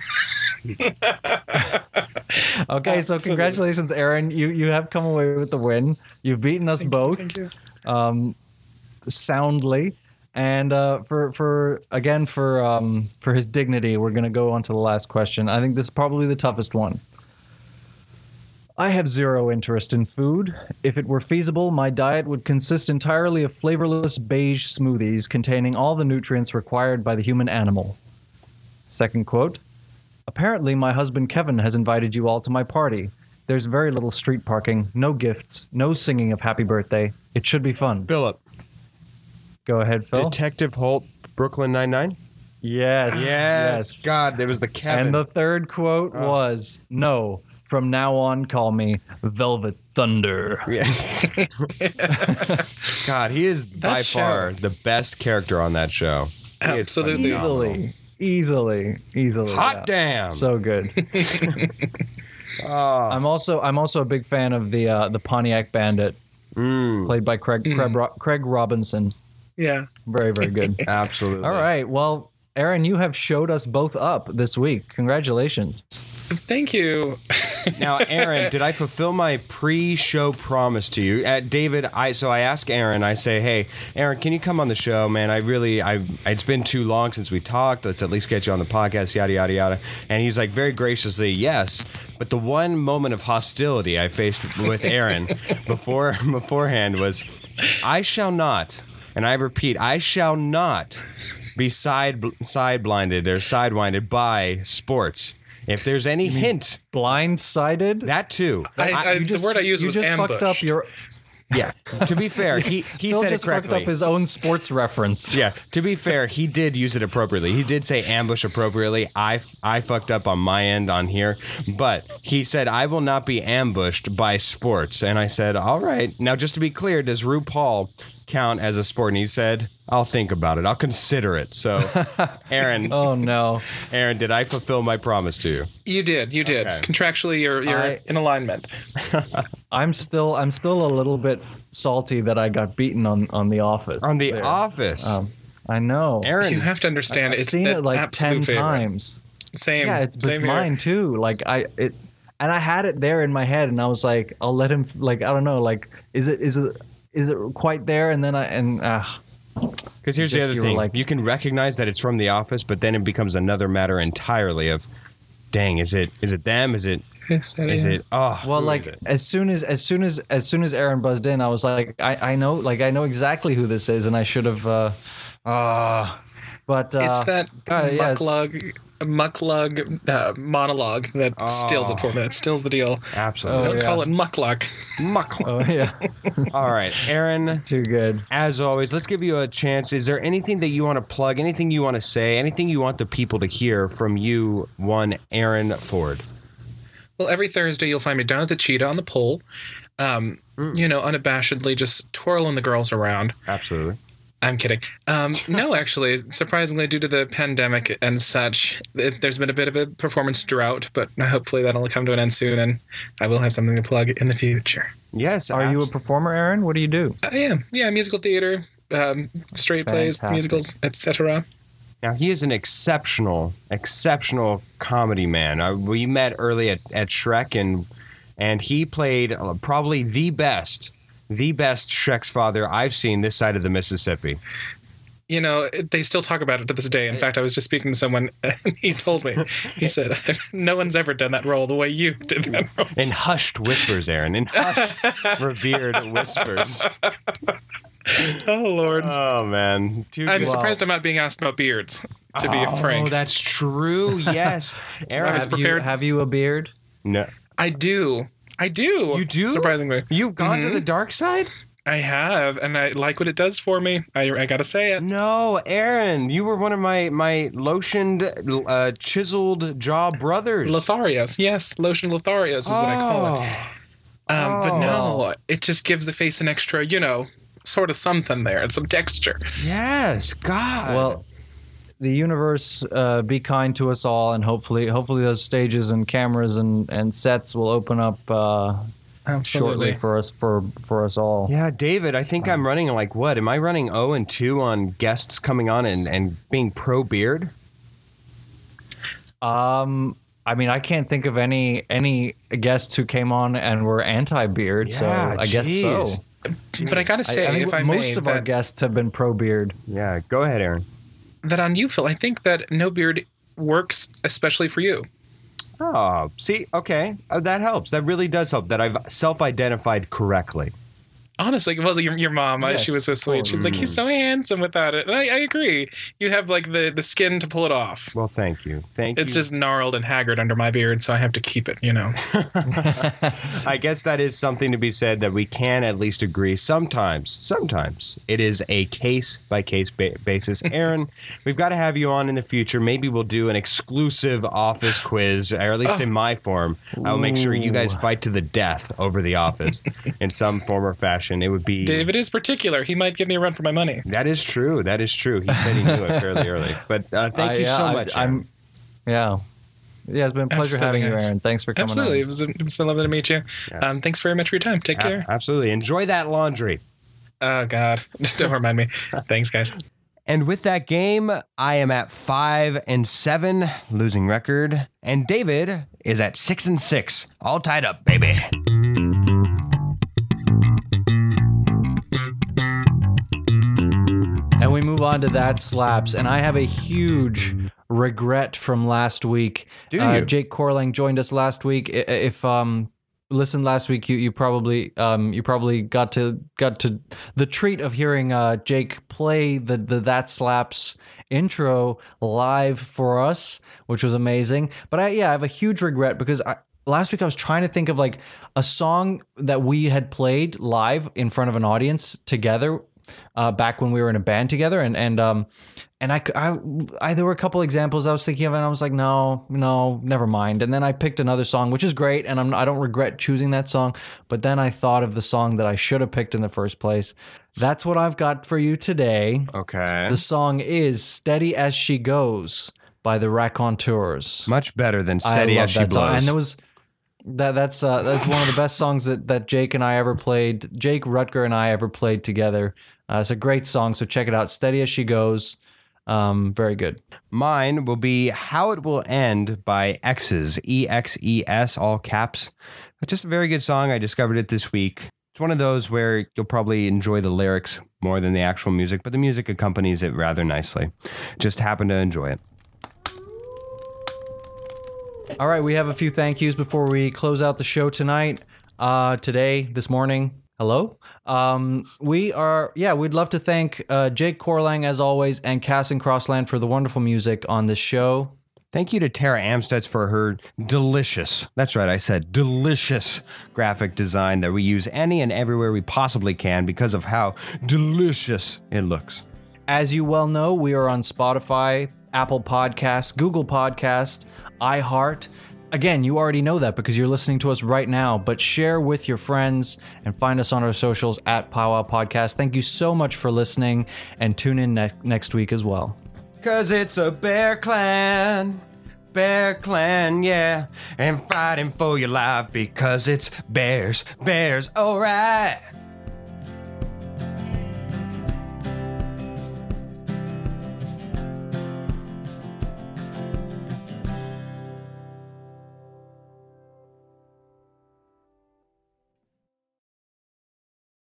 okay, so Absolutely. congratulations, Aaron. You you have come away with the win. You've beaten us both Thank you. Um, soundly. And uh, for for again for um, for his dignity, we're gonna go on to the last question. I think this is probably the toughest one. I have zero interest in food. If it were feasible, my diet would consist entirely of flavorless beige smoothies containing all the nutrients required by the human animal. Second quote Apparently, my husband Kevin has invited you all to my party. There's very little street parking, no gifts, no singing of happy birthday. It should be fun. Philip. Go ahead, Phil. Detective Holt, Brooklyn Nine Nine. yes. Yes. God, there was the Kevin. And the third quote Oh. was No, from now on, call me Velvet Thunder. Yeah. *laughs* God, he is by show. far the best character on that show. He is Absolutely. phenomenal. Easily, easily, easily. Hot yeah. damn. So good. Oh. *laughs* I'm also I'm also a big fan of the uh, the Pontiac Bandit, Mm, played by Craig Craig, Ro- Craig Robinson. Yeah. Very very good. *laughs* absolutely. All right. Well, Aaron, you have showed us both up this week. Congratulations. Thank you. *laughs* *laughs* Now, Aaron, did I fulfill my pre-show promise to you? At David, I so I ask Aaron. I say, "Hey, Aaron, can you come on the show, man? I really, I, it's been too long since we talked. Let's at least get you on the podcast, yada yada yada." And he's like, very graciously, "Yes." But the one moment of hostility I faced with Aaron *laughs* before beforehand was, "I shall not," and I repeat, "I shall not." Be side side blinded or sidewinded by sports. If there's any hint Blindsided. that too. I, I, You the word I used you was just ambushed. fucked up your. Yeah. to be fair, he he *laughs* Phil said it just fucked up his own sports reference. *laughs* yeah. To be fair, he did use it appropriately. He did say ambush appropriately. I I fucked up on my end on here, but he said I will not be ambushed by sports, and I said, all right. Now, just to be clear, does RuPaul count as a sport? And he said, I'll think about it. I'll consider it. So, *laughs* Aaron, Oh no. Aaron, did I fulfill my promise to you? You did. You did. Okay. Contractually, you're you're I- in alignment. *laughs* I'm still I'm still a little bit salty that I got beaten on on The Office. On The there. Office, Um, I know. Aaron. You have to understand. I've it's seen it like ten favorite. times. Same. Yeah, it's, it's same here. mine too. Like I it, and I had it there in my head, and I was like, I'll let him. Like I don't know. Like is it is it is it quite there? And then I and uh, Because here's the other thing: like- you can recognize that it's from The Office, but then it becomes another matter entirely of, dang, is it is it them? Is it is, that is is. it? Oh, well, like it? as soon as as soon as as soon as Aaron buzzed in, I was like, I I know like I know exactly who this is, and I should have. uh uh but uh, It's that uh, yeah, it's- mucklug, mucklug uh, monologue that steals it for me. That steals the deal. absolutely. Oh, Don't yeah. call it muckluck. Muck. *laughs* Oh yeah, *laughs* All right, Aaron. too good. As always, let's give you a chance. Is there anything that you want to plug? Anything you want to say? Anything you want the people to hear from you? One, Aaron Ford. Well, every Thursday you'll find me down at the Cheetah on the pole. Um, You know, unabashedly just twirling the girls around. Absolutely. I'm kidding. Um, *laughs* no, actually, surprisingly, due to the pandemic and such, it, there's been a bit of a performance drought, but hopefully that'll come to an end soon, and I will have something to plug in the future. Yes. Are you a performer, Aaron? What do you do? I am, yeah, musical theater, um, straight plays, musicals, etc. Now he is an exceptional, exceptional comedy man. Uh, we met early at, at Shrek, and and he played uh, probably the best, the best Shrek's father I've seen this side of the Mississippi. You know, they still talk about it to this day. In fact, I was just speaking to someone, *laughs* and he told me, he said, "No one's ever done that role the way you did that *laughs* role." In hushed whispers, Aaron. In hushed, *laughs* revered whispers. Oh Lord, Oh man, Too I'm good. surprised I'm not being asked about beards. To be afraid. Oh, that's true. Yes, Aaron. I was Have you, prepared. have you a beard? no, I do. I do. You do? Surprisingly, you've gone to the dark side. I have, and I like what it does for me. I, I gotta say it. No, Aaron, you were one of my my lotioned, uh, chiseled jaw brothers. Lotharios, yes, lotion Lotharios is what I call it. Um, But no, it just gives the face an extra, you know, sort of something there, and some texture. Yes, God. Well, the universe uh, be kind to us all, and hopefully, hopefully those stages and cameras and, and sets will open up uh, shortly for us for for us all. yeah, David, I think I'm running like what? Am I running 0 and 2 on guests coming on and, and being pro beard? Um, I mean, I can't think of any any guests who came on and were anti beard, so Yeah, I guess so. But I gotta say, I think if I most may, of our guests have been pro beard. Yeah, go ahead, Aaron. That on you, Phil, I think that no beard works especially for you. Oh, see, okay, uh, that helps. That really does help. That I've self-identified correctly. Honestly, it well, your, your mom, I- she was so sweet. She's like, he's so mm. handsome without it. And I, I agree. You have like the, the skin to pull it off. Well, thank you, thank you. It's you. just gnarled and haggard under my beard, so I have to keep it, you know. *laughs* I guess that is something to be said that we can at least agree. Sometimes, sometimes it is a case by case basis. *laughs* Aaron, we've got to have you on in the future. Maybe we'll do an exclusive office quiz, or at least in my form. I'll make sure you guys fight to the death over the office *laughs* in some form or fashion. It would be. David is particular. He might give me a run for my money. That is true. That is true. He said he knew it fairly *laughs* early. But uh, thank I- you yeah, so I- much. Aaron. I'm, yeah, yeah. It's been a pleasure Absolutely, having you. Aaron. Thanks for coming Absolutely. It on. was, it was so lovely to meet you. Um, thanks very much for your time. Take care. Absolutely. Enjoy that laundry. Oh, God. *laughs* Don't remind me. Thanks, guys. And with that game, I am at five and seven, losing record, and David is at six and six, all tied up, baby. Move on to that slaps, and I have a huge regret from last week. Do Uh, you? Jake Corling joined us last week. If um listened last week, you you probably um you probably got to got to the treat of hearing uh Jake play the the that slaps intro live for us, which was amazing. But I yeah, I have a huge regret because I last week I was trying to think of like a song that we had played live in front of an audience together uh, back when we were in a band together, and and um, and I, I, I there were a couple examples I was thinking of, and I was like, no, no, never mind. And then I picked another song, which is great, and I'm I don't regret choosing that song. But then I thought of the song that I should have picked in the first place. That's what I've got for you today. Okay. The song is "Steady as She Goes" by the Raconteurs. Much better than Steady as She that song. Blows. And there was that that's uh, that's one of the best songs that that Jake and I ever played. Jake Rutger and I ever played together. Uh, it's a great song, so check it out. Steady as she goes. Um, very good. Mine will be How It Will End by X's, E X E S, all caps. Just a very good song. I discovered it this week. It's one of those where you'll probably enjoy the lyrics more than the actual music, but the music accompanies it rather nicely. Just happen to enjoy it. All right, we have a few thank yous before we close out the show tonight. Uh, today, this morning. Hello. Um, we are, yeah, we'd love to thank uh, Jake Corlang as always and Cass and Crossland for the wonderful music on this show. Thank you to Tara Amstutz for her delicious, that's right, I said delicious graphic design that we use any and everywhere we possibly can because of how delicious it looks. As you well know, we are on Spotify, Apple Podcasts, Google Podcast, iHeart. Again, you already know that because you're listening to us right now, but share with your friends and find us on our socials at Powwow Podcast. Thank you so much for listening and tune in ne- next week as well. Cause it's a bear clan. Bear clan, yeah. And fighting for your life because it's bears, bears, alright.